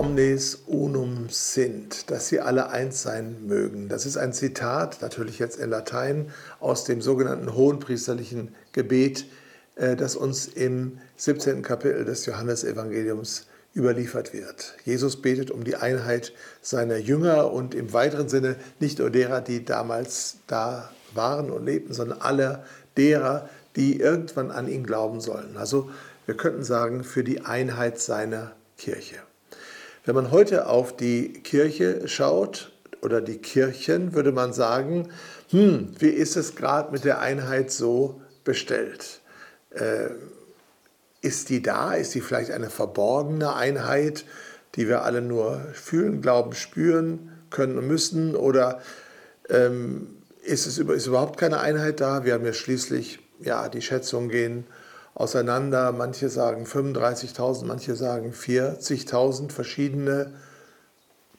omnes unum sint, dass sie alle eins sein mögen. Das ist ein Zitat, natürlich jetzt in Latein, aus dem sogenannten hohenpriesterlichen Gebet, äh, das uns im 17. Kapitel des Johannesevangeliums überliefert wird. Jesus betet um die Einheit seiner Jünger und im weiteren Sinne nicht nur derer, die damals da waren und lebten, sondern aller derer, die irgendwann an ihn glauben sollen. Also wir könnten sagen, für die Einheit seiner Kirche. Wenn man heute auf die Kirche schaut oder die Kirchen, würde man sagen, hm, wie ist es gerade mit der Einheit so bestellt? Äh, ist die da? Ist die vielleicht eine verborgene Einheit, die wir alle nur fühlen, glauben, spüren können und müssen? Oder ähm, ist es ist überhaupt keine Einheit da? Wir haben ja schließlich, ja, die Schätzungen gehen auseinander. Manche sagen 35.000, manche sagen 40.000 verschiedene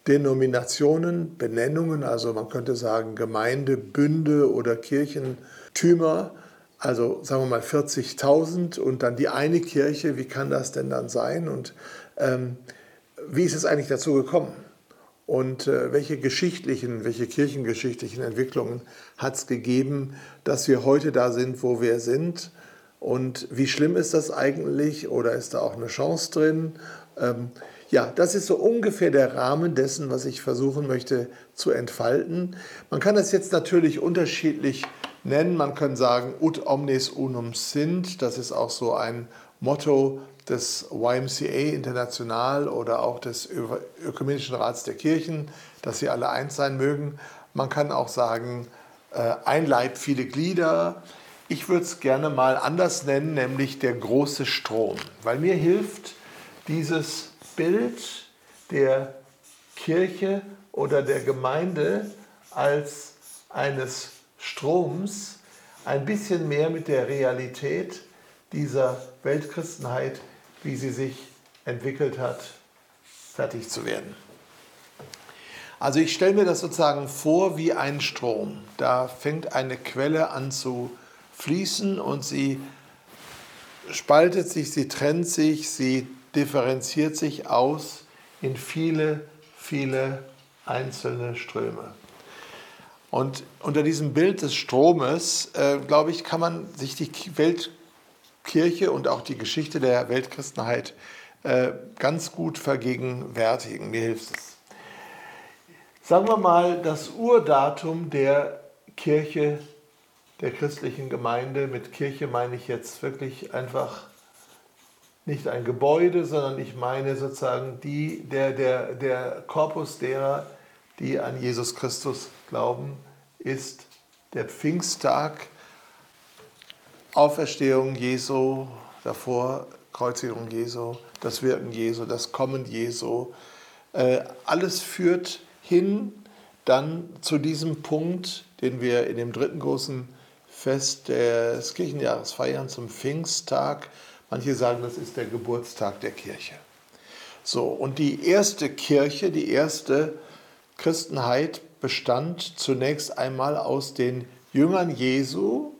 Denominationen, Benennungen, also man könnte sagen Gemeindebünde oder Kirchentümer also sagen wir mal 40.000 und dann die eine Kirche, wie kann das denn dann sein und ähm, wie ist es eigentlich dazu gekommen? Und äh, welche geschichtlichen, welche kirchengeschichtlichen Entwicklungen hat es gegeben, dass wir heute da sind, wo wir sind? Und wie schlimm ist das eigentlich oder ist da auch eine Chance drin? Ähm, ja, das ist so ungefähr der Rahmen dessen, was ich versuchen möchte zu entfalten. Man kann das jetzt natürlich unterschiedlich nennen. Man kann sagen, ut omnes unum sint, das ist auch so ein Motto des YMCA International oder auch des Ökumenischen Rats der Kirchen, dass sie alle eins sein mögen. Man kann auch sagen, äh, ein Leib, viele Glieder. Ich würde es gerne mal anders nennen, nämlich der große Strom, weil mir hilft dieses Bild der Kirche oder der Gemeinde als eines Stroms ein bisschen mehr mit der Realität dieser Weltchristenheit, wie sie sich entwickelt hat, fertig zu werden. Also ich stelle mir das sozusagen vor wie ein Strom. Da fängt eine Quelle an zu fließen und sie spaltet sich, sie trennt sich, sie differenziert sich aus in viele, viele einzelne Ströme. Und unter diesem Bild des Stromes, äh, glaube ich, kann man sich die Weltkirche und auch die Geschichte der Weltchristenheit äh, ganz gut vergegenwärtigen. Mir hilft es. Sagen wir mal, das Urdatum der Kirche, der christlichen Gemeinde, mit Kirche meine ich jetzt wirklich einfach nicht ein Gebäude, sondern ich meine sozusagen die, der, der, der Korpus derer, die an Jesus Christus glauben, ist der Pfingsttag, Auferstehung Jesu, davor Kreuzigung Jesu, das Wirken Jesu, das Kommen Jesu. Äh, alles führt hin dann zu diesem Punkt, den wir in dem dritten großen Fest des Kirchenjahres feiern, zum Pfingsttag. Manche sagen, das ist der Geburtstag der Kirche. So, und die erste Kirche, die erste Christenheit bestand zunächst einmal aus den Jüngern Jesu,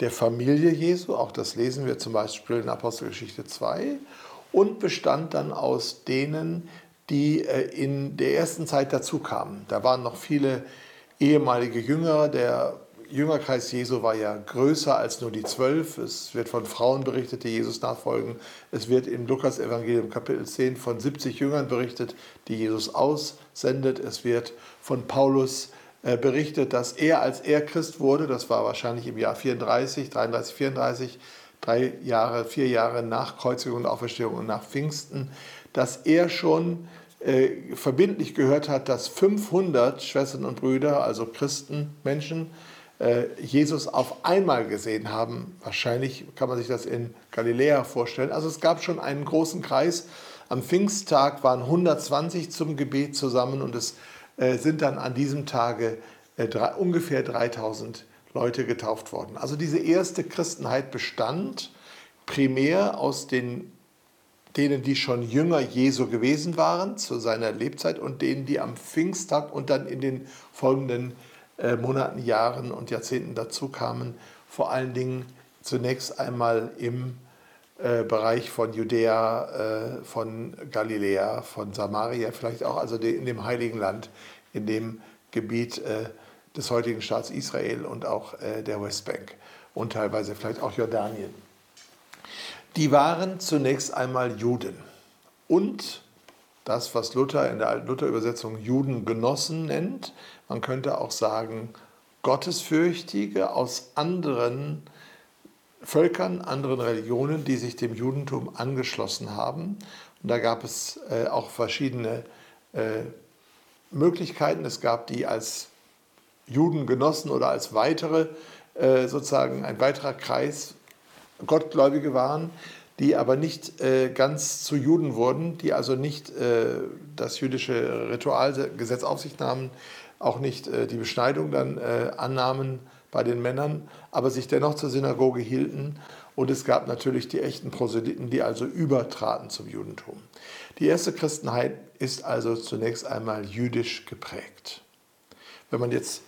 der Familie Jesu, auch das lesen wir zum Beispiel in Apostelgeschichte 2, und bestand dann aus denen, die äh, in der ersten Zeit dazu kamen. Da waren noch viele ehemalige Jünger, der Jüngerkreis Jesu war ja größer als nur die zwölf. Es wird von Frauen berichtet, die Jesus nachfolgen. Es wird im Lukas-Evangelium Kapitel 10 von 70 Jüngern berichtet, die Jesus aussendet. Es wird von Paulus äh, berichtet, dass er, als er Christ wurde, das war wahrscheinlich im Jahr 34, 33, 34, drei Jahre, vier Jahre nach Kreuzigung und Auferstehung und nach Pfingsten, dass er schon äh, verbindlich gehört hat, dass 500 Schwestern und Brüder, also Christen, Menschen, Jesus auf einmal gesehen haben. Wahrscheinlich kann man sich das in Galiläa vorstellen. Also es gab schon einen großen Kreis. Am Pfingsttag waren 120 zum Gebet zusammen und es äh, sind dann an diesem Tage äh, ungefähr 3000 Leute getauft worden. Also diese erste Christenheit bestand primär aus den denen, die schon Jünger Jesu gewesen waren zu seiner Lebzeit und denen, die am Pfingsttag und dann in den folgenden äh, Monaten, Jahren und Jahrzehnten dazu kamen, vor allen Dingen zunächst einmal im äh, Bereich von Judäa, äh, von Galiläa, von Samaria, vielleicht auch also in dem Heiligen Land, in dem Gebiet äh, des heutigen Staats Israel und auch der Westbank und teilweise vielleicht auch Jordanien. Die waren zunächst einmal Juden und das, was Luther in der alten Luther-Übersetzung Judengenossen nennt, man könnte auch sagen Gottesfürchtige aus anderen Völkern, anderen Religionen, die sich dem Judentum angeschlossen haben. Und da gab es äh, auch verschiedene äh, Möglichkeiten. Es gab die als Judengenossen oder als weitere, äh, sozusagen ein weiterer Kreis Gottgläubige waren, die aber nicht äh, ganz zu Juden wurden, die also nicht äh, das jüdische Ritualgesetz auf sich nahmen, auch nicht äh, die Beschneidung dann annahmen bei den Männern, aber sich dennoch zur Synagoge hielten. Und es gab natürlich die echten Proselyten, die also übertraten zum Judentum. Die erste Christenheit ist also zunächst einmal jüdisch geprägt. Wenn man jetzt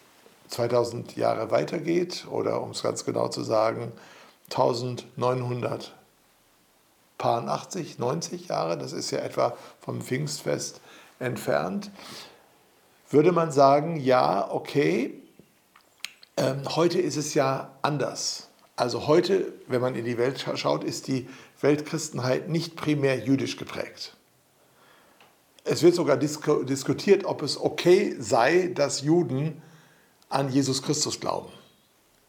2000 Jahre weitergeht, oder um es ganz genau zu sagen, 1980, 90 Jahre, das ist ja etwa vom Pfingstfest entfernt, würde man sagen, ja, okay, ähm, heute ist es ja anders. Also heute, wenn man in die Welt schaut, ist die Weltchristenheit nicht primär jüdisch geprägt. Es wird sogar disk diskutiert, ob es okay sei, dass Juden an Jesus Christus glauben.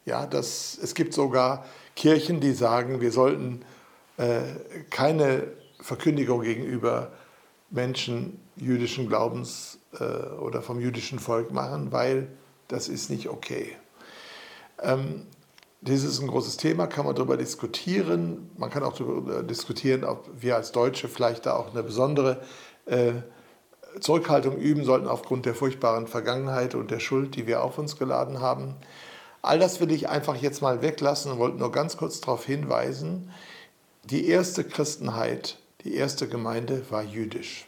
Ja, das, es gibt sogar Kirchen, die sagen, wir sollten äh, keine Verkündigung gegenüber Menschen jüdischen Glaubens äh, oder vom jüdischen Volk machen, weil das ist nicht okay. Ähm, dies ist ein großes Thema, kann man darüber diskutieren. Man kann auch darüber diskutieren, ob wir als Deutsche vielleicht da auch eine besondere äh, Zurückhaltung üben sollten aufgrund der furchtbaren Vergangenheit und der Schuld, die wir auf uns geladen haben. All das will ich einfach jetzt mal weglassen und wollte nur ganz kurz darauf hinweisen, die erste Christenheit, die erste Gemeinde war jüdisch.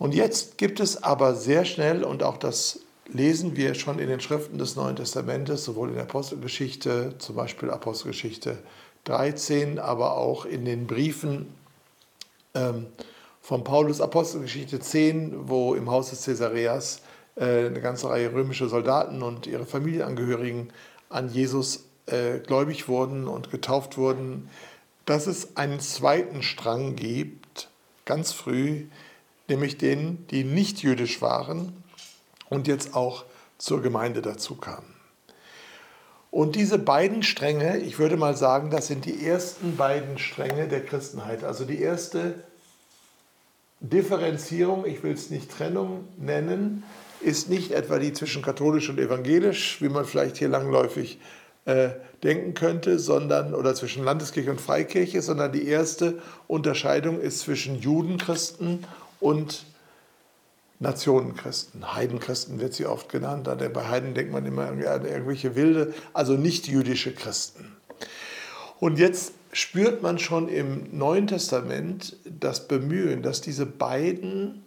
Und jetzt gibt es aber sehr schnell, und auch das lesen wir schon in den Schriften des Neuen Testamentes, sowohl in der Apostelgeschichte, zum Beispiel Apostelgeschichte 13, aber auch in den Briefen ähm, von Paulus, Apostelgeschichte 10, wo im Haus des Caesareas äh, eine ganze Reihe römische Soldaten und ihre Familienangehörigen an Jesus äh, gläubig wurden und getauft wurden, dass es einen zweiten Strang gibt, ganz früh, nämlich den, die nicht jüdisch waren und jetzt auch zur Gemeinde dazu kamen. Und diese beiden Stränge, ich würde mal sagen, das sind die ersten beiden Stränge der Christenheit. Also die erste Differenzierung, ich will es nicht Trennung nennen, ist nicht etwa die zwischen katholisch und evangelisch, wie man vielleicht hier langläufig äh, denken könnte, sondern oder zwischen Landeskirche und Freikirche, sondern die erste Unterscheidung ist zwischen Judenchristen und Nationenchristen. Heidenchristen wird sie oft genannt. Bei Heiden denkt man immer an irgendwelche wilde, also nicht jüdische Christen. Und jetzt spürt man schon im Neuen Testament das Bemühen, dass diese beiden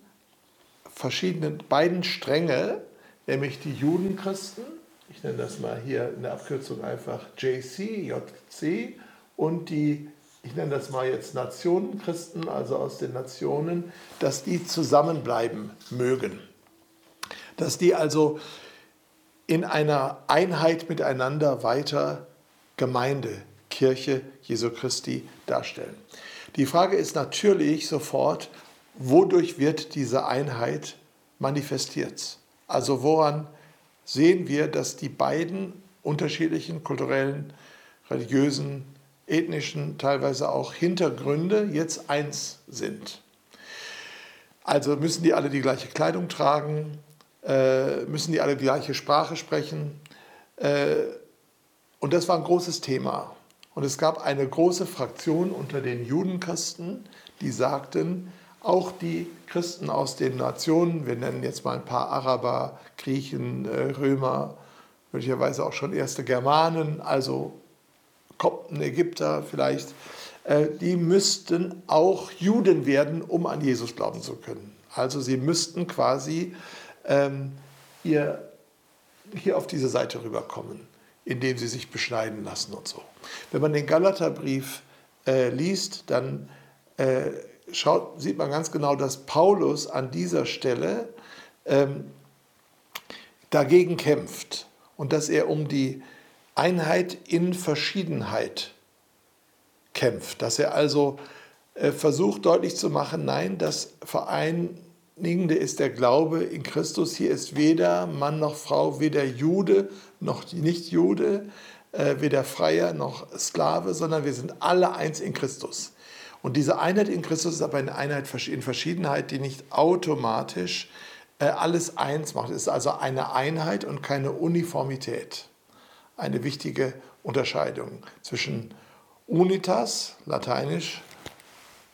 verschiedenen, beiden Stränge, nämlich die Judenchristen, ich nenne das mal hier in der Abkürzung einfach JC, JC, und die ich nenne das mal jetzt Nationenchristen, also aus den Nationen, dass die zusammenbleiben mögen. Dass die also in einer Einheit miteinander weiter Gemeinde, Kirche Jesu Christi darstellen. Die Frage ist natürlich sofort, wodurch wird diese Einheit manifestiert? Also woran sehen wir, dass die beiden unterschiedlichen kulturellen, religiösen, ethnischen, teilweise auch Hintergründe jetzt eins sind. Also müssen die alle die gleiche Kleidung tragen, äh, müssen die alle die gleiche Sprache sprechen. Äh, und das war ein großes Thema. Und es gab eine große Fraktion unter den Judenchristen, die sagten, auch die Christen aus den Nationen, wir nennen jetzt mal ein paar Araber, Griechen, äh, Römer, möglicherweise auch schon erste Germanen, also Kopten, Ägypter vielleicht, äh, die müssten auch Juden werden, um an Jesus glauben zu können. Also sie müssten quasi ähm, ihr, hier auf diese Seite rüberkommen, indem sie sich beschneiden lassen und so. Wenn man den Galaterbrief äh, liest, dann äh, schaut, sieht man ganz genau, dass Paulus an dieser Stelle ähm, dagegen kämpft und dass er um die Einheit in Verschiedenheit kämpft, dass er also äh, versucht deutlich zu machen, nein, das Vereinigende ist der Glaube in Christus. Hier ist weder Mann noch Frau, weder Jude noch Nicht-Jude, äh, weder Freier noch Sklave, sondern wir sind alle eins in Christus. Und diese Einheit in Christus ist aber eine Einheit in Verschiedenheit, die nicht automatisch äh, alles eins macht. Es ist also eine Einheit und keine Uniformität. Eine wichtige Unterscheidung zwischen Unitas, lateinisch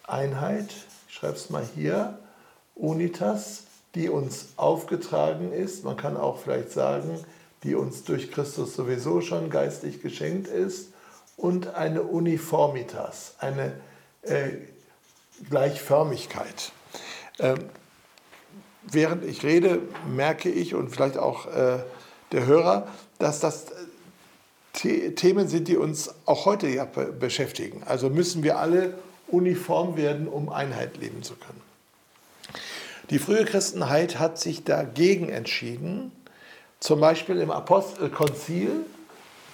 Einheit, ich schreibe es mal hier, Unitas, die uns aufgetragen ist. Man kann auch vielleicht sagen, die uns durch Christus sowieso schon geistig geschenkt ist. Und eine Uniformitas, eine äh, Gleichförmigkeit. Ähm, während ich rede, merke ich und vielleicht auch äh, der Hörer, dass das The Themen sind, die uns auch heute ja beschäftigen. Also müssen wir alle uniform werden, um Einheit leben zu können. Die frühe Christenheit hat sich dagegen entschieden, zum Beispiel im Apostelkonzil,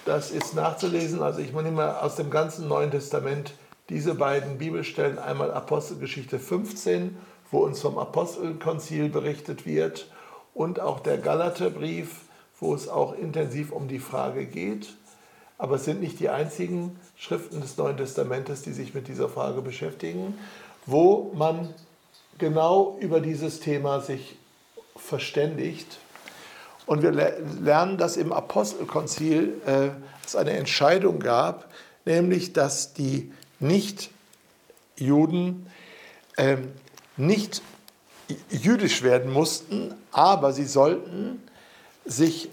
das ist nachzulesen, also ich nehme aus dem ganzen Neuen Testament diese beiden Bibelstellen, einmal Apostelgeschichte 15, wo uns vom Apostelkonzil berichtet wird, und auch der Galaterbrief, wo es auch intensiv um die Frage geht. Aber es sind nicht die einzigen Schriften des Neuen Testamentes, die sich mit dieser Frage beschäftigen, wo man genau über dieses Thema sich verständigt. Und wir lernen, dass im Apostelkonzil äh, es eine Entscheidung gab, nämlich dass die Nicht-Juden äh, nicht jüdisch werden mussten, aber sie sollten sich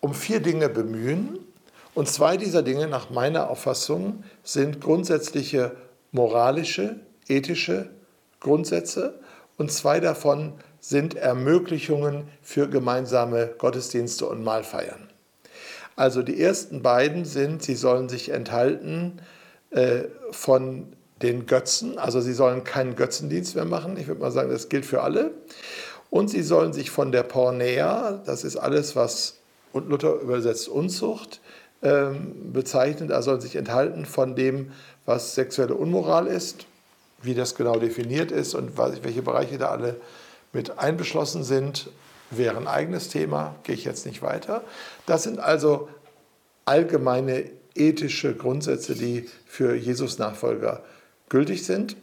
um vier Dinge bemühen. Und zwei dieser Dinge nach meiner Auffassung sind grundsätzliche moralische, ethische Grundsätze und zwei davon sind Ermöglichungen für gemeinsame Gottesdienste und Mahlfeiern. Also die ersten beiden sind, sie sollen sich enthalten äh, von den Götzen, also sie sollen keinen Götzendienst mehr machen. Ich würde mal sagen, das gilt für alle. Und sie sollen sich von der Pornea, das ist alles, was und Luther übersetzt Unzucht, ähm, bezeichnet, also sollen sich enthalten von dem, was sexuelle Unmoral ist, wie das genau definiert ist und welche Bereiche da alle mit einbeschlossen sind, wäre ein eigenes Thema, gehe ich jetzt nicht weiter. Das sind also allgemeine ethische Grundsätze, die für Jesus Nachfolger gültig sind.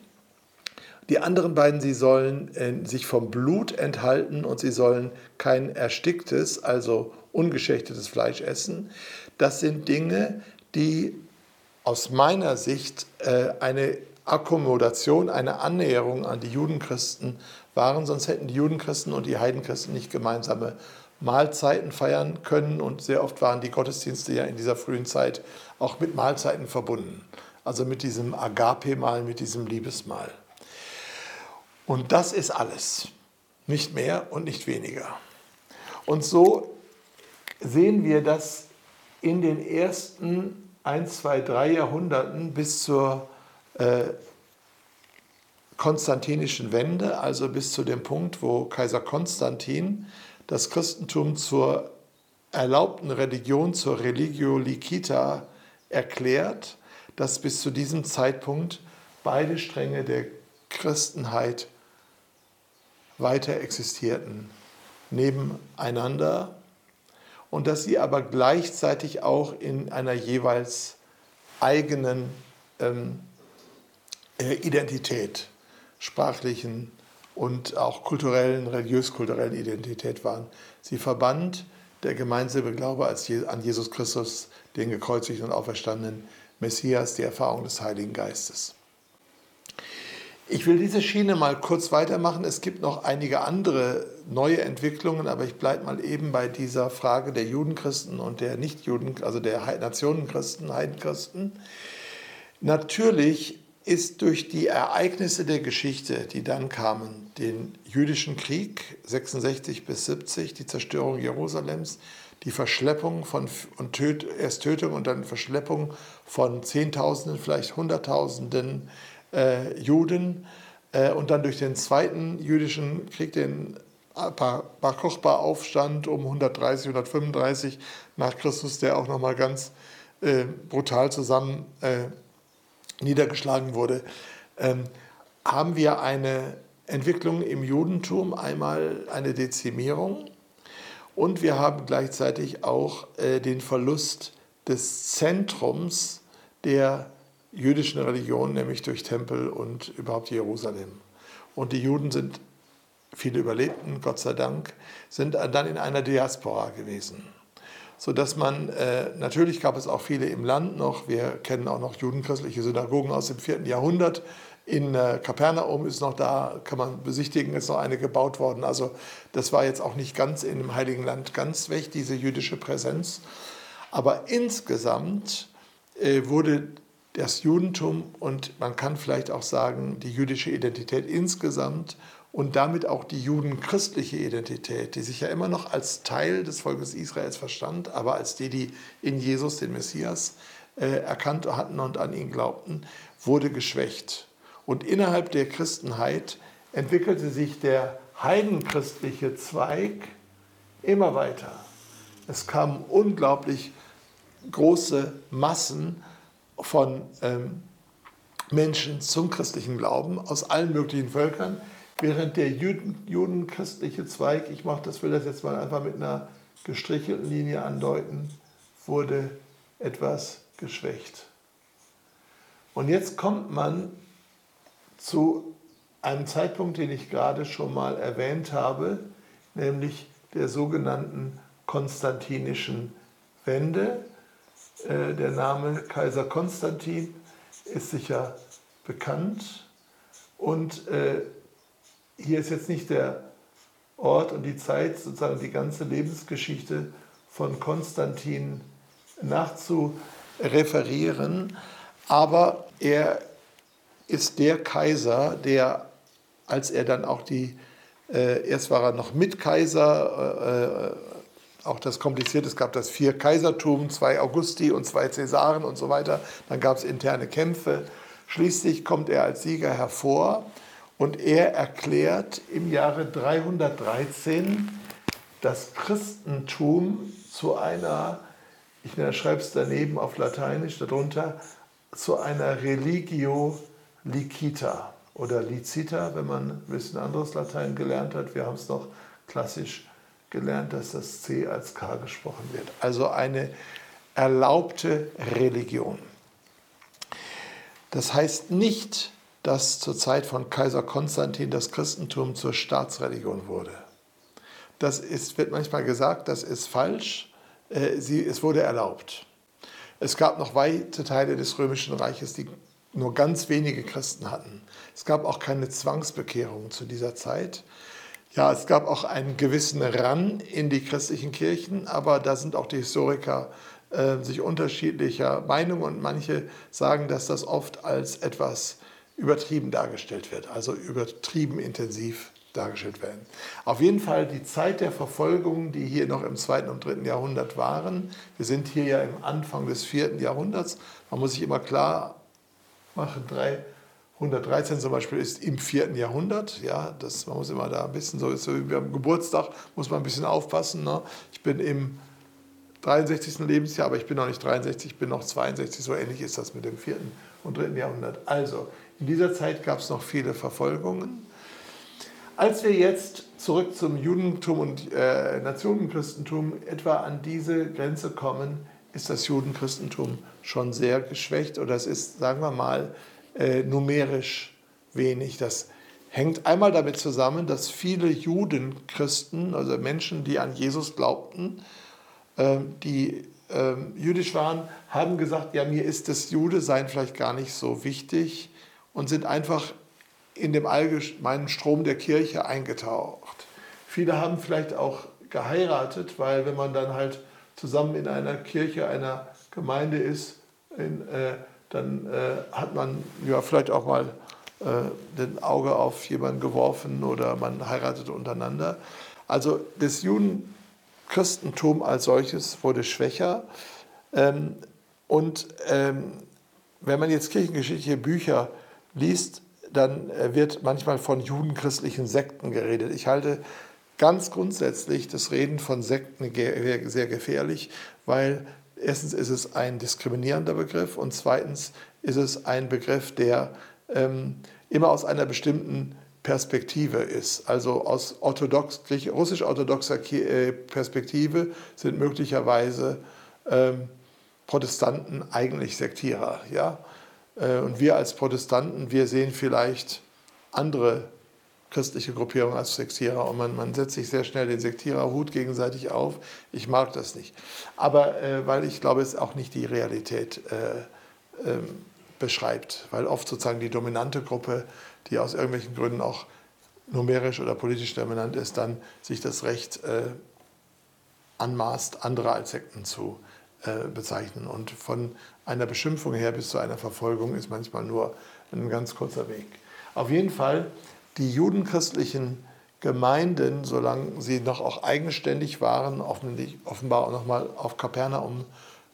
Die anderen beiden, sie sollen äh, sich vom Blut enthalten und sie sollen kein ersticktes, also ungeschächtetes Fleisch essen. Das sind Dinge, die aus meiner Sicht äh, eine Akkommodation, eine Annäherung an die Judenchristen waren, sonst hätten die Judenchristen und die Heidenchristen nicht gemeinsame Mahlzeiten feiern können und sehr oft waren die Gottesdienste ja in dieser frühen Zeit auch mit Mahlzeiten verbunden also mit diesem Agape-Mal, mit diesem Liebesmal. Und das ist alles, nicht mehr und nicht weniger. Und so sehen wir, dass in den ersten 1, 2, 3 Jahrhunderten bis zur äh, konstantinischen Wende, also bis zu dem Punkt, wo Kaiser Konstantin das Christentum zur erlaubten Religion, zur Religio Licita erklärt, dass bis zu diesem Zeitpunkt beide Stränge der Christenheit weiter existierten, nebeneinander und dass sie aber gleichzeitig auch in einer jeweils eigenen ähm, äh, Identität, sprachlichen und auch kulturellen, religiös-kulturellen Identität waren. Sie verband der gemeinsame Glaube an Jesus Christus, den gekreuzigten und auferstandenen, Messias, die Erfahrung des Heiligen Geistes. Ich will diese Schiene mal kurz weitermachen. Es gibt noch einige andere neue Entwicklungen, aber ich bleibe mal eben bei dieser Frage der Judenchristen und der Nichtjuden, also der Nationenchristen, Heidenchristen. Natürlich ist durch die Ereignisse der Geschichte, die dann kamen, den jüdischen Krieg 66 bis 70, die Zerstörung Jerusalems, die Verschleppung von und Töt, erst Tötung und dann Verschleppung von Zehntausenden, vielleicht Hunderttausenden äh, Juden äh, und dann durch den zweiten jüdischen Krieg, den Bar Kochba-Aufstand um 130, 135 nach Christus, der auch nochmal ganz äh, brutal zusammen äh, niedergeschlagen wurde, ähm, haben wir eine Entwicklung im Judentum, einmal eine Dezimierung und wir haben gleichzeitig auch äh, den Verlust des Zentrums der jüdischen Religion, nämlich durch Tempel und überhaupt Jerusalem. Und die Juden sind, viele überlebten, Gott sei Dank, sind dann in einer Diaspora gewesen. Sodass man, äh, natürlich gab es auch viele im Land noch, wir kennen auch noch judenchristliche Synagogen aus dem 4. Jahrhundert. In äh, Kapernaum ist noch da, kann man besichtigen, ist noch eine gebaut worden. Also das war jetzt auch nicht ganz in dem Heiligen Land ganz weg, diese jüdische Präsenz. Aber insgesamt äh, wurde das Judentum und man kann vielleicht auch sagen, die jüdische Identität insgesamt und damit auch die judenchristliche Identität, die sich ja immer noch als Teil des Volkes Israels verstand, aber als die, die in Jesus, den Messias, äh, erkannt hatten und an ihn glaubten, wurde geschwächt. Und innerhalb der Christenheit entwickelte sich der heidenchristliche Zweig immer weiter. Es kamen unglaublich große Massen von ähm, Menschen zum christlichen Glauben aus allen möglichen Völkern, während der Juden, judenchristliche Zweig, ich mache das, will das jetzt mal einfach mit einer gestrichelten Linie andeuten, wurde etwas geschwächt. Und jetzt kommt man zu einem Zeitpunkt, den ich gerade schon mal erwähnt habe, nämlich der sogenannten konstantinischen Wende. Äh, der Name Kaiser Konstantin ist sicher bekannt. Und äh, hier ist jetzt nicht der Ort und die Zeit, sozusagen die ganze Lebensgeschichte von Konstantin nachzureferieren, aber er ist der Kaiser, der, als er dann auch die, äh, erst war er noch Mitkaiser, äh, auch das kompliziert. Es gab das vier Kaisertum, zwei Augusti und zwei Cäsaren und so weiter. Dann gab es interne Kämpfe. Schließlich kommt er als Sieger hervor und er erklärt im Jahre 313 das Christentum zu einer, ich schreibe es daneben auf Lateinisch, darunter, zu einer Religio licita oder licita, wenn man ein bisschen anderes Latein gelernt hat. Wir haben es noch klassisch gelernt, dass das C als K gesprochen wird. Also eine erlaubte Religion. Das heißt nicht, dass zur Zeit von Kaiser Konstantin das Christentum zur Staatsreligion wurde. Das ist, wird manchmal gesagt, das ist falsch. Äh, sie, es wurde erlaubt. Es gab noch weite Teile des Römischen Reiches, die nur ganz wenige Christen hatten. Es gab auch keine Zwangsbekehrung zu dieser Zeit. Ja, es gab auch einen gewissen Ran in die christlichen Kirchen, aber da sind auch die Historiker äh, sich unterschiedlicher Meinung und manche sagen, dass das oft als etwas übertrieben dargestellt wird, also übertrieben intensiv dargestellt werden. Auf jeden Fall die Zeit der Verfolgung, die hier noch im zweiten und dritten Jahrhundert waren. Wir sind hier ja im Anfang des vierten Jahrhunderts. Man muss sich immer klar machen, drei 113 zum Beispiel ist im vierten Jahrhundert. Ja, das, man muss immer da ein bisschen so, so wie am Geburtstag, muss man ein bisschen aufpassen. Ne? Ich bin im 63. Lebensjahr, aber ich bin noch nicht 63, ich bin noch 62. So ähnlich ist das mit dem vierten und dritten Jahrhundert. Also, in dieser Zeit gab es noch viele Verfolgungen. Als wir jetzt zurück zum Judentum und äh, Nationenchristentum etwa an diese Grenze kommen, ist das Judenchristentum schon sehr geschwächt oder es ist, sagen wir mal, äh, numerisch wenig. Das hängt einmal damit zusammen, dass viele Judenchristen, also Menschen, die an Jesus glaubten, äh, die äh, jüdisch waren, haben gesagt, ja, mir ist das Jude-Sein vielleicht gar nicht so wichtig und sind einfach in dem allgemeinen Strom der Kirche eingetaucht. Viele haben vielleicht auch geheiratet, weil wenn man dann halt zusammen in einer Kirche, einer Gemeinde ist, in, äh, dann äh, hat man ja vielleicht auch mal äh, den Auge auf jemanden geworfen oder man heiratet untereinander. Also das Juden, Christentum als solches wurde schwächer. Ähm, und ähm, wenn man jetzt kirchengeschichtliche Bücher liest, dann äh, wird manchmal von judenchristlichen Sekten geredet. Ich halte ganz grundsätzlich das Reden von Sekten sehr gefährlich, weil erstens ist es ein diskriminierender Begriff und zweitens ist es ein Begriff, der ähm, immer aus einer bestimmten Perspektive ist. Also aus orthodox, russisch-orthodoxer äh, Perspektive sind möglicherweise ähm, Protestanten eigentlich Sektierer. Ja? Äh, und wir als Protestanten, wir sehen vielleicht andere christliche Gruppierungen als Sektierer und man, man setzt sich sehr schnell den Sektiererhut gegenseitig auf. Ich mag das nicht. Aber äh, weil ich glaube, es auch nicht die Realität äh, äh, beschreibt, weil oft sozusagen die dominante Gruppe, die aus irgendwelchen Gründen auch numerisch oder politisch dominant ist, dann sich das Recht äh, anmaßt, andere als Sekten zu äh, bezeichnen. Und von einer Beschimpfung her bis zu einer Verfolgung ist manchmal nur ein ganz kurzer Weg. Auf jeden Fall, die judenchristlichen Gemeinden, solange sie noch auch eigenständig waren, offenbar auch nochmal auf Kapernaum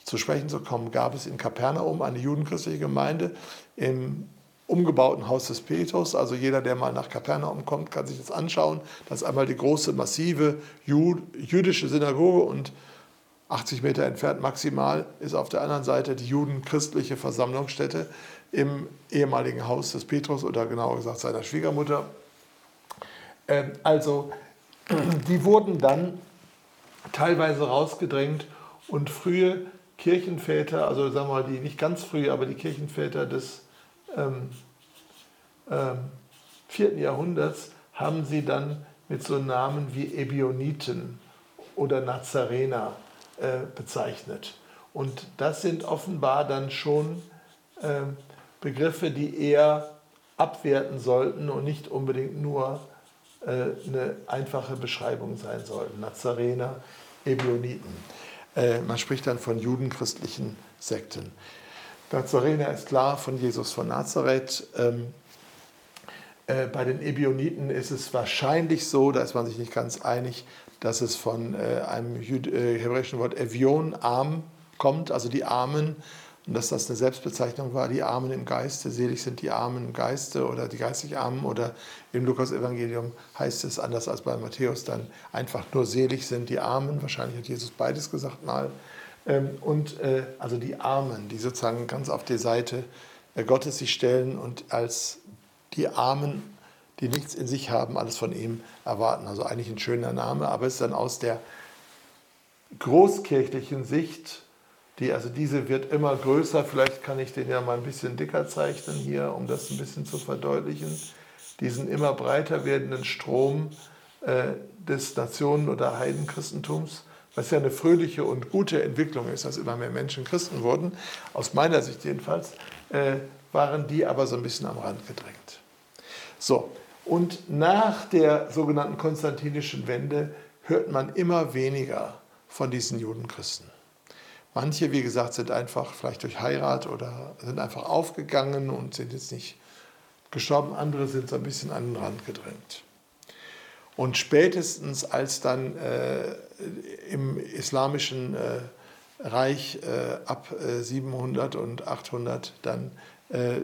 zu sprechen zu kommen, gab es in Kapernaum eine judenchristliche Gemeinde im umgebauten Haus des Petrus. Also jeder, der mal nach Kapernaum kommt, kann sich das anschauen. Das ist einmal die große, massive jüdische Synagoge und 80 Meter entfernt maximal ist auf der anderen Seite die judenchristliche Versammlungsstätte im ehemaligen Haus des Petrus oder genauer gesagt seiner Schwiegermutter. Ähm, also die wurden dann teilweise rausgedrängt und frühe Kirchenväter, also sagen wir mal die nicht ganz frühe, aber die Kirchenväter des ähm, ähm, 4. Jahrhunderts haben sie dann mit so Namen wie Ebioniten oder Nazarener äh, bezeichnet. Und das sind offenbar dann schon äh, Begriffe, die eher abwerten sollten und nicht unbedingt nur äh, eine einfache Beschreibung sein sollten. Nazarener, Ebioniten. Äh, man spricht dann von judenchristlichen Sekten. Nazarener ist klar von Jesus von Nazareth. Ähm, äh, bei den Ebioniten ist es wahrscheinlich so, da ist man sich nicht ganz einig, dass es von äh, einem äh, hebräischen Wort Evion, arm, kommt, also die Armen, und dass das eine Selbstbezeichnung war, die Armen im Geiste, selig sind die Armen im Geiste oder die geistig Armen. Oder im Lukas-Evangelium heißt es anders als bei Matthäus dann einfach nur selig sind die Armen, wahrscheinlich hat Jesus beides gesagt mal, ähm, und äh, also die Armen, die sozusagen ganz auf die Seite Gottes sich stellen und als die Armen die nichts in sich haben, alles von ihm erwarten. Also eigentlich ein schöner Name, aber es ist dann aus der großkirchlichen Sicht, die, also diese wird immer größer, vielleicht kann ich den ja mal ein bisschen dicker zeichnen hier, um das ein bisschen zu verdeutlichen, diesen immer breiter werdenden Strom äh, des Nationen- oder Heidenchristentums, was ja eine fröhliche und gute Entwicklung ist, dass immer mehr Menschen Christen wurden, aus meiner Sicht jedenfalls, äh, waren die aber so ein bisschen am Rand gedrängt. So, und nach der sogenannten konstantinischen Wende hört man immer weniger von diesen Judenchristen. Manche, wie gesagt, sind einfach vielleicht durch Heirat oder sind einfach aufgegangen und sind jetzt nicht gestorben. Andere sind so ein bisschen an den Rand gedrängt. Und spätestens als dann äh, im islamischen äh, Reich äh, ab 700 äh, und 800 dann äh,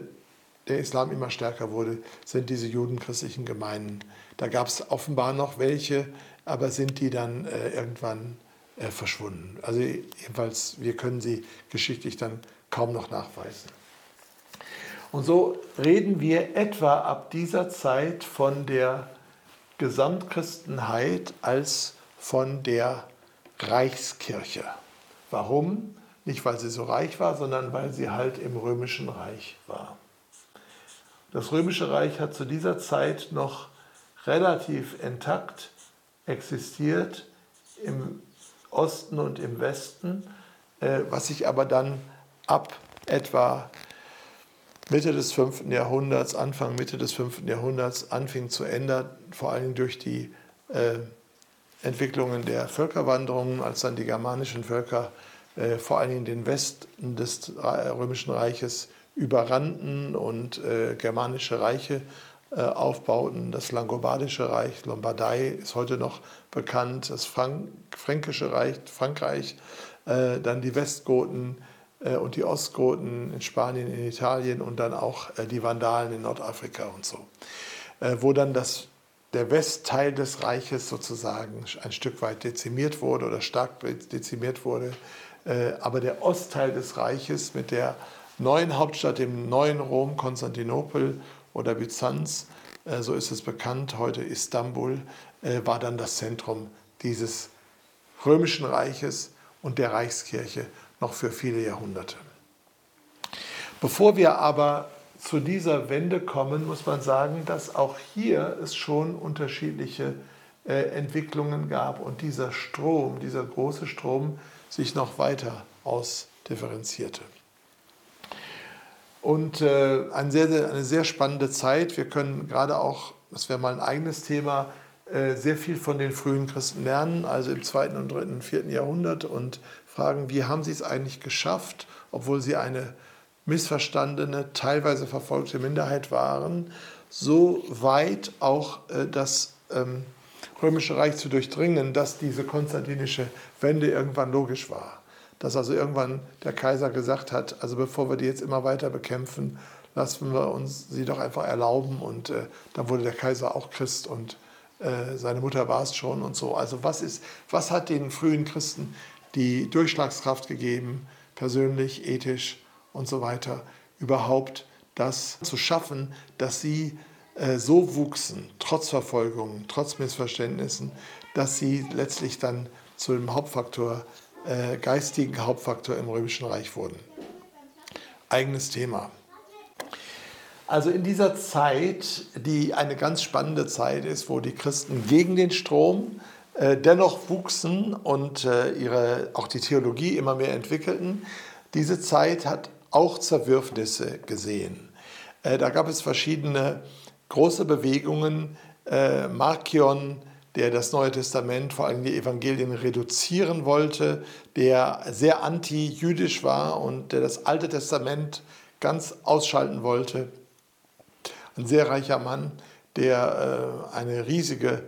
der Islam immer stärker wurde, sind diese judenchristlichen Gemeinden. Da gab es offenbar noch welche, aber sind die dann äh, irgendwann äh, verschwunden. Also jedenfalls, wir können sie geschichtlich dann kaum noch nachweisen. Und so reden wir etwa ab dieser Zeit von der Gesamtchristenheit als von der Reichskirche. Warum? Nicht, weil sie so reich war, sondern weil sie halt im römischen Reich war. Das Römische Reich hat zu dieser Zeit noch relativ intakt existiert im Osten und im Westen, äh, was sich aber dann ab etwa Mitte des 5. Jahrhunderts, Anfang Mitte des 5. Jahrhunderts anfing zu ändern, vor allem durch die äh, Entwicklungen der Völkerwanderungen, als dann die germanischen Völker äh, vor allem den Westen des Römischen Reiches überrannten und äh, germanische Reiche äh, aufbauten. Das Langobardische Reich, Lombardei ist heute noch bekannt, das Frank Fränkische Reich, Frankreich, äh, dann die Westgoten äh, und die Ostgoten in Spanien, in Italien und dann auch die Vandalen in Nordafrika und so. Wo dann das, der Westteil des Reiches sozusagen ein Stück weit dezimiert wurde oder stark dezimiert wurde. Aber der Ostteil des Reiches mit der neuen Hauptstadt, dem neuen Rom, Konstantinopel oder Byzanz, äh, so ist es bekannt, heute Istanbul, äh, war dann das Zentrum dieses römischen Reiches und der Reichskirche noch für viele Jahrhunderte. Bevor wir aber zu dieser Wende kommen, muss man sagen, dass auch hier es schon unterschiedliche äh, Entwicklungen gab und dieser Strom, dieser große Strom sich noch weiter ausdifferenzierte. Und äh, eine, sehr, sehr, eine sehr spannende Zeit. Wir können gerade auch, das wäre mal ein eigenes Thema, äh, sehr viel von den frühen Christen lernen, also im zweiten und dritten, vierten Jahrhundert und fragen, wie haben sie es eigentlich geschafft, obwohl sie eine missverstandene, teilweise verfolgte Minderheit waren, so weit auch äh, das ähm, Römische Reich zu durchdringen, dass diese konstantinische Wende irgendwann logisch war dass also irgendwann der Kaiser gesagt hat, also bevor wir die jetzt immer weiter bekämpfen, lassen wir uns sie doch einfach erlauben. Und äh, dann wurde der Kaiser auch Christ und äh, seine Mutter war es schon und so. Also was, ist, was hat den frühen Christen die Durchschlagskraft gegeben, persönlich, ethisch und so weiter, überhaupt das zu schaffen, dass sie äh, so wuchsen, trotz Verfolgung, trotz Missverständnissen, dass sie letztlich dann zu dem Hauptfaktor äh, geistigen Hauptfaktor im Römischen Reich wurden. Eigenes Thema. Also in dieser Zeit, die eine ganz spannende Zeit ist, wo die Christen gegen den Strom äh, dennoch wuchsen und äh, ihre, auch die Theologie immer mehr entwickelten, diese Zeit hat auch Zerwürfnisse gesehen. Äh, da gab es verschiedene große Bewegungen. Äh, Markion, der das Neue Testament, vor allem die Evangelien, reduzieren wollte, der sehr anti-jüdisch war und der das Alte Testament ganz ausschalten wollte. Ein sehr reicher Mann, der äh, eine riesige,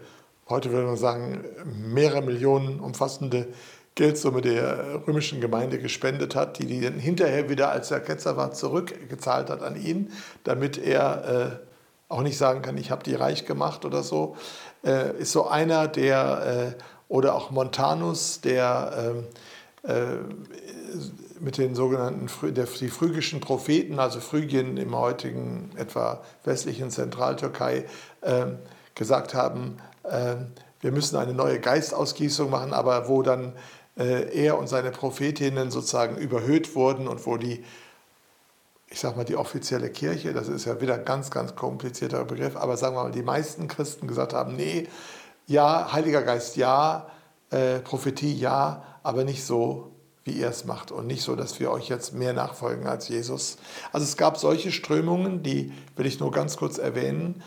heute würde man sagen, mehrere Millionen umfassende Geldsumme der römischen Gemeinde gespendet hat, die die dann hinterher wieder, als er Ketzer war, zurückgezahlt hat an ihn, damit er äh, auch nicht sagen kann, ich habe die reich gemacht oder so äh, ist so einer, der, äh, oder auch Montanus, der ähm, äh, mit den sogenannten der, die phrygischen Propheten, also Phrygien im heutigen etwa westlichen Zentraltürkei, ähm, gesagt haben, ähm, wir müssen eine neue Geistausgießung machen, aber wo dann äh, er und seine Prophetinnen sozusagen überhöht wurden und wo die ich sage mal, die offizielle Kirche, das ist ja wieder ein ganz, ganz komplizierter Begriff, aber sagen wir mal, die meisten Christen gesagt haben, nee, ja, Heiliger Geist ja, äh, Prophetie ja, aber nicht so, wie ihr es macht und nicht so, dass wir euch jetzt mehr nachfolgen als Jesus. Also es gab solche Strömungen, die will ich nur ganz kurz erwähnen.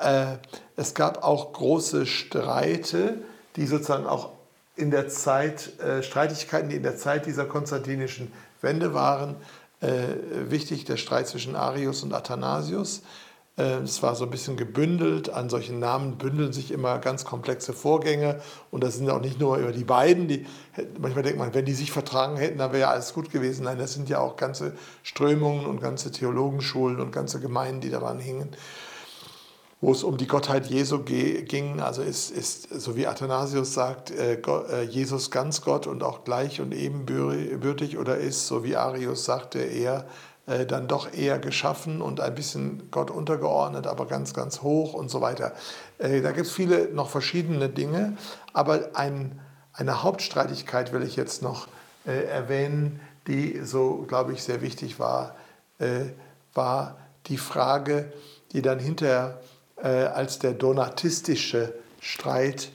Äh, es gab auch große Streite, die sozusagen auch in der Zeit, äh, Streitigkeiten, die in der Zeit dieser konstantinischen Wende waren, äh, wichtig, der Streit zwischen Arius und Athanasius. Äh, es war so ein bisschen gebündelt. An solchen Namen bündeln sich immer ganz komplexe Vorgänge. Und das sind auch nicht nur über die beiden. Die, manchmal denkt man, wenn die sich vertragen hätten, dann wäre ja alles gut gewesen. Nein, das sind ja auch ganze Strömungen und ganze Theologenschulen und ganze Gemeinden, die daran hingen wo es um die Gottheit Jesu ging. Also ist, ist so wie Athanasius sagt, äh, äh, Jesus ganz Gott und auch gleich und ebenbürtig oder ist, so wie Arius sagte, er äh, dann doch eher geschaffen und ein bisschen Gott untergeordnet, aber ganz, ganz hoch und so weiter. Da gibt es viele noch verschiedene Dinge, aber ein, eine Hauptstreitigkeit will ich jetzt noch erwähnen, die so, glaube ich, sehr wichtig war, war die Frage, die dann hinterher äh, als der donatistische Streit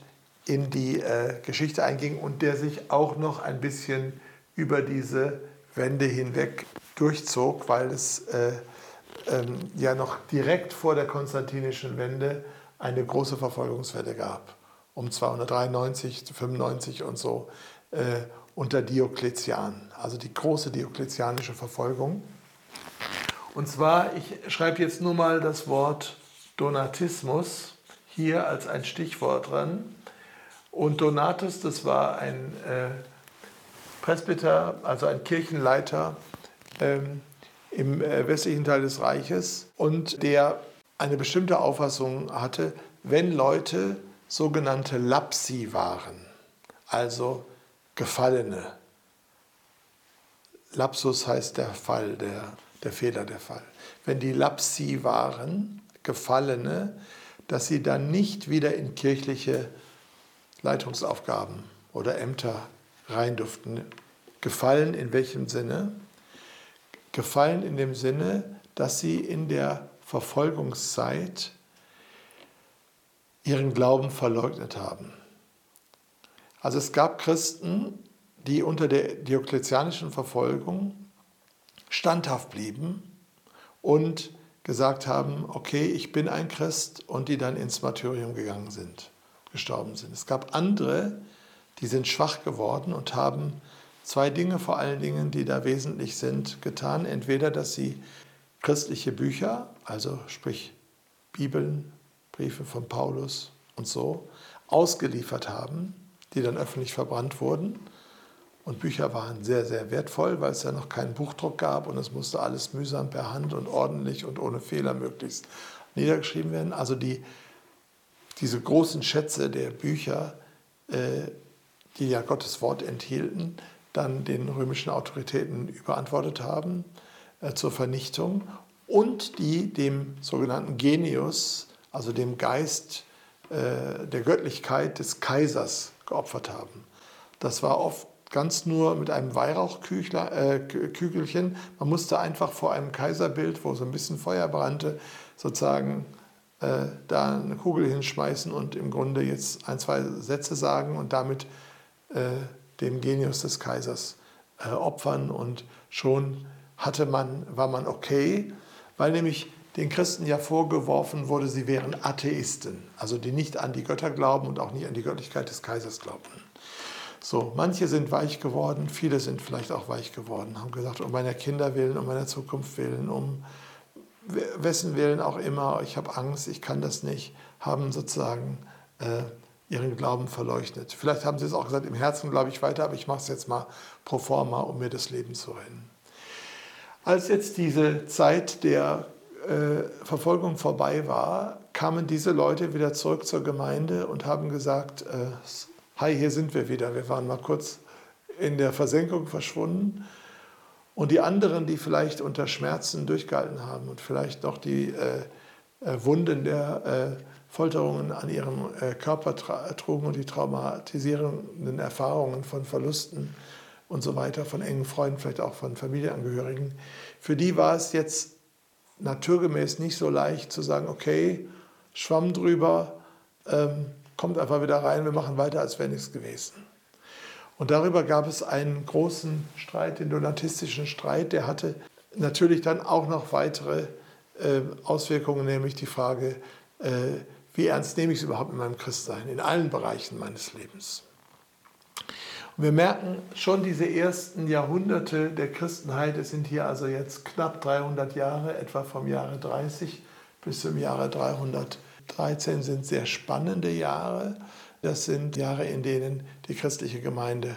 in die äh, Geschichte einging und der sich auch noch ein bisschen über diese Wende hinweg durchzog, weil es äh, ähm, ja noch direkt vor der konstantinischen Wende eine große Verfolgungswelle gab, um 293, 95 und so, äh, unter Diokletian, also die große diokletianische Verfolgung. Und zwar, ich schreibe jetzt nur mal das Wort Donatismus hier als ein Stichwort dran. Und Donatus, das war ein äh, Presbyter, also ein Kirchenleiter ähm, im äh, westlichen Teil des Reiches und der eine bestimmte Auffassung hatte, wenn Leute sogenannte Lapsi waren, also Gefallene. Lapsus heißt der Fall, der, der Fehler, der Fall. Wenn die Lapsi waren, Gefallene, dass sie dann nicht wieder in kirchliche Leitungsaufgaben oder Ämter rein durften. Gefallen in welchem Sinne? Gefallen in dem Sinne, dass sie in der Verfolgungszeit ihren Glauben verleugnet haben. Also es gab Christen, die unter der diokletianischen Verfolgung standhaft blieben und gesagt haben, okay, ich bin ein Christ und die dann ins Martyrium gegangen sind, gestorben sind. Es gab andere, die sind schwach geworden und haben zwei Dinge vor allen Dingen, die da wesentlich sind, getan. Entweder, dass sie christliche Bücher, also sprich Bibeln, Briefe von Paulus und so, ausgeliefert haben, die dann öffentlich verbrannt wurden. Und Bücher waren sehr, sehr wertvoll, weil es ja noch keinen Buchdruck gab und es musste alles mühsam per Hand und ordentlich und ohne Fehler möglichst niedergeschrieben werden. Also die, diese großen Schätze der Bücher, äh, die ja Gottes Wort enthielten, dann den römischen Autoritäten überantwortet haben äh, zur Vernichtung und die dem sogenannten Genius, also dem Geist äh, der Göttlichkeit des Kaisers geopfert haben. Das war oft ganz nur mit einem Weihrauchkügelchen. Äh, Man musste einfach vor einem Kaiserbild, wo so ein bisschen Feuer brannte, sozusagen äh, da eine Kugel hinschmeißen und im Grunde jetzt ein, zwei Sätze sagen und damit äh, dem Genius des Kaisers äh, opfern. Und schon hatte man, war man okay, weil nämlich den Christen ja vorgeworfen wurde, sie wären Atheisten, also die nicht an die Götter glauben und auch nicht an die Göttlichkeit des Kaisers glaubten. So, manche sind weich geworden, viele sind vielleicht auch weich geworden, haben gesagt, um meiner Kinder willen, um meiner Zukunft willen, um wessen willen auch immer, ich habe Angst, ich kann das nicht, haben sozusagen äh, ihren Glauben verleugnet. Vielleicht haben sie es auch gesagt, im Herzen glaube ich weiter, aber ich mache es jetzt mal pro forma, um mir das Leben zu retten. Als jetzt diese Zeit der äh, Verfolgung vorbei war, kamen diese Leute wieder zurück zur Gemeinde und haben gesagt, äh, hi, hier sind wir wieder. Wir waren mal kurz in der Versenkung verschwunden. Und die anderen, die vielleicht unter Schmerzen durchgehalten haben und vielleicht noch die äh, äh Wunden der äh, Folterungen an ihrem äh, Körper trugen und die traumatisierenden Erfahrungen von Verlusten und so weiter, von engen Freunden, vielleicht auch von Familienangehörigen, für die war es jetzt naturgemäß nicht so leicht zu sagen, okay, Schwamm drüber, ähm, kommt einfach wieder rein, wir machen weiter, als wäre nichts gewesen. Und darüber gab es einen großen Streit, den donatistischen Streit, der hatte natürlich dann auch noch weitere äh, Auswirkungen, nämlich die Frage, äh, wie ernst nehme ich es überhaupt in meinem Christsein, in allen Bereichen meines Lebens. Und wir merken schon diese ersten Jahrhunderte der Christenheit, es sind hier also jetzt knapp 300 Jahre, etwa vom Jahre 30 bis zum Jahre 313 sind sehr spannende Jahre. Das sind Jahre, in denen die christliche Gemeinde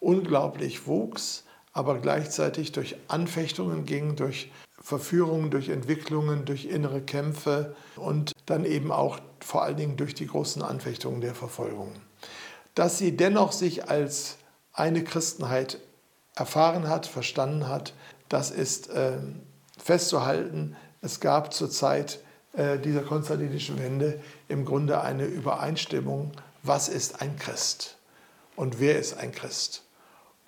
unglaublich wuchs, aber gleichzeitig durch Anfechtungen ging, durch Verführungen, durch Entwicklungen, durch innere Kämpfe und dann eben auch vor allen Dingen durch die großen Anfechtungen der Verfolgung. Dass sie dennoch sich als eine Christenheit erfahren hat, verstanden hat, das ist äh, festzuhalten. Es gab zur Zeit dieser konstantinischen Wende im Grunde eine Übereinstimmung, was ist ein Christ und wer ist ein Christ.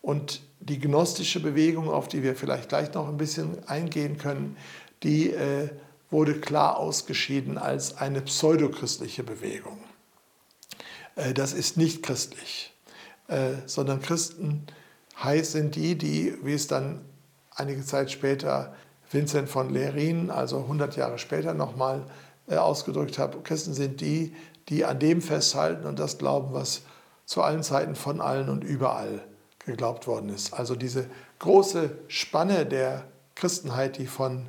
Und die gnostische Bewegung, auf die wir vielleicht gleich noch ein bisschen eingehen können, die äh, wurde klar ausgeschieden als eine pseudochristliche Bewegung. Äh, das ist nicht christlich, äh, sondern Christen heiß sind die, die, wie es dann einige Zeit später Vincent von Lerin, also 100 Jahre später nochmal äh, ausgedrückt hat, Christen sind die, die an dem festhalten und das glauben, was zu allen Zeiten von allen und überall geglaubt worden ist. Also diese große Spanne der Christenheit, die von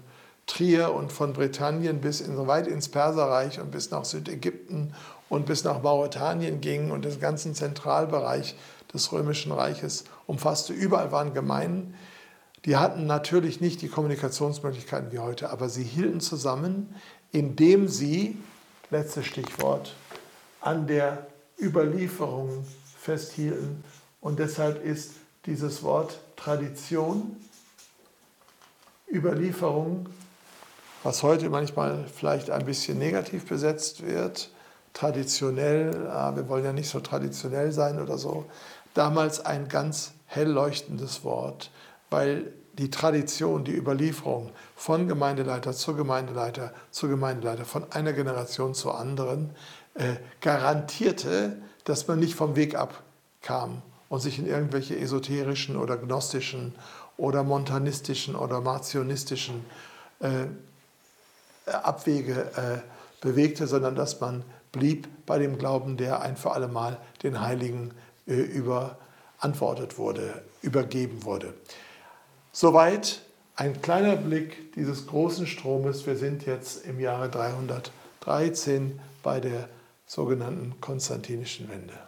Trier und von Britannien bis in, weit ins Perserreich und bis nach Südägypten und bis nach Mauretanien ging und den ganzen Zentralbereich des Römischen Reiches umfasste. Überall waren Gemeinden. Die hatten natürlich nicht die Kommunikationsmöglichkeiten wie heute, aber sie hielten zusammen, indem sie, letztes Stichwort, an der Überlieferung festhielten. Und deshalb ist dieses Wort Tradition, Überlieferung, was heute manchmal vielleicht ein bisschen negativ besetzt wird, traditionell, ah, wir wollen ja nicht so traditionell sein oder so, damals ein ganz hell leuchtendes Wort, weil die Tradition, die Überlieferung von Gemeindeleiter zu Gemeindeleiter zu Gemeindeleiter, von einer Generation zur anderen, äh, garantierte, dass man nicht vom Weg abkam und sich in irgendwelche esoterischen oder gnostischen oder montanistischen oder marcionistischen äh, Abwege äh, bewegte, sondern dass man blieb bei dem Glauben, der ein für alle Mal den Heiligen äh, überantwortet wurde, übergeben wurde. Soweit ein kleiner Blick dieses großen Stromes. Wir sind jetzt im Jahre 313 bei der sogenannten Konstantinischen Wende.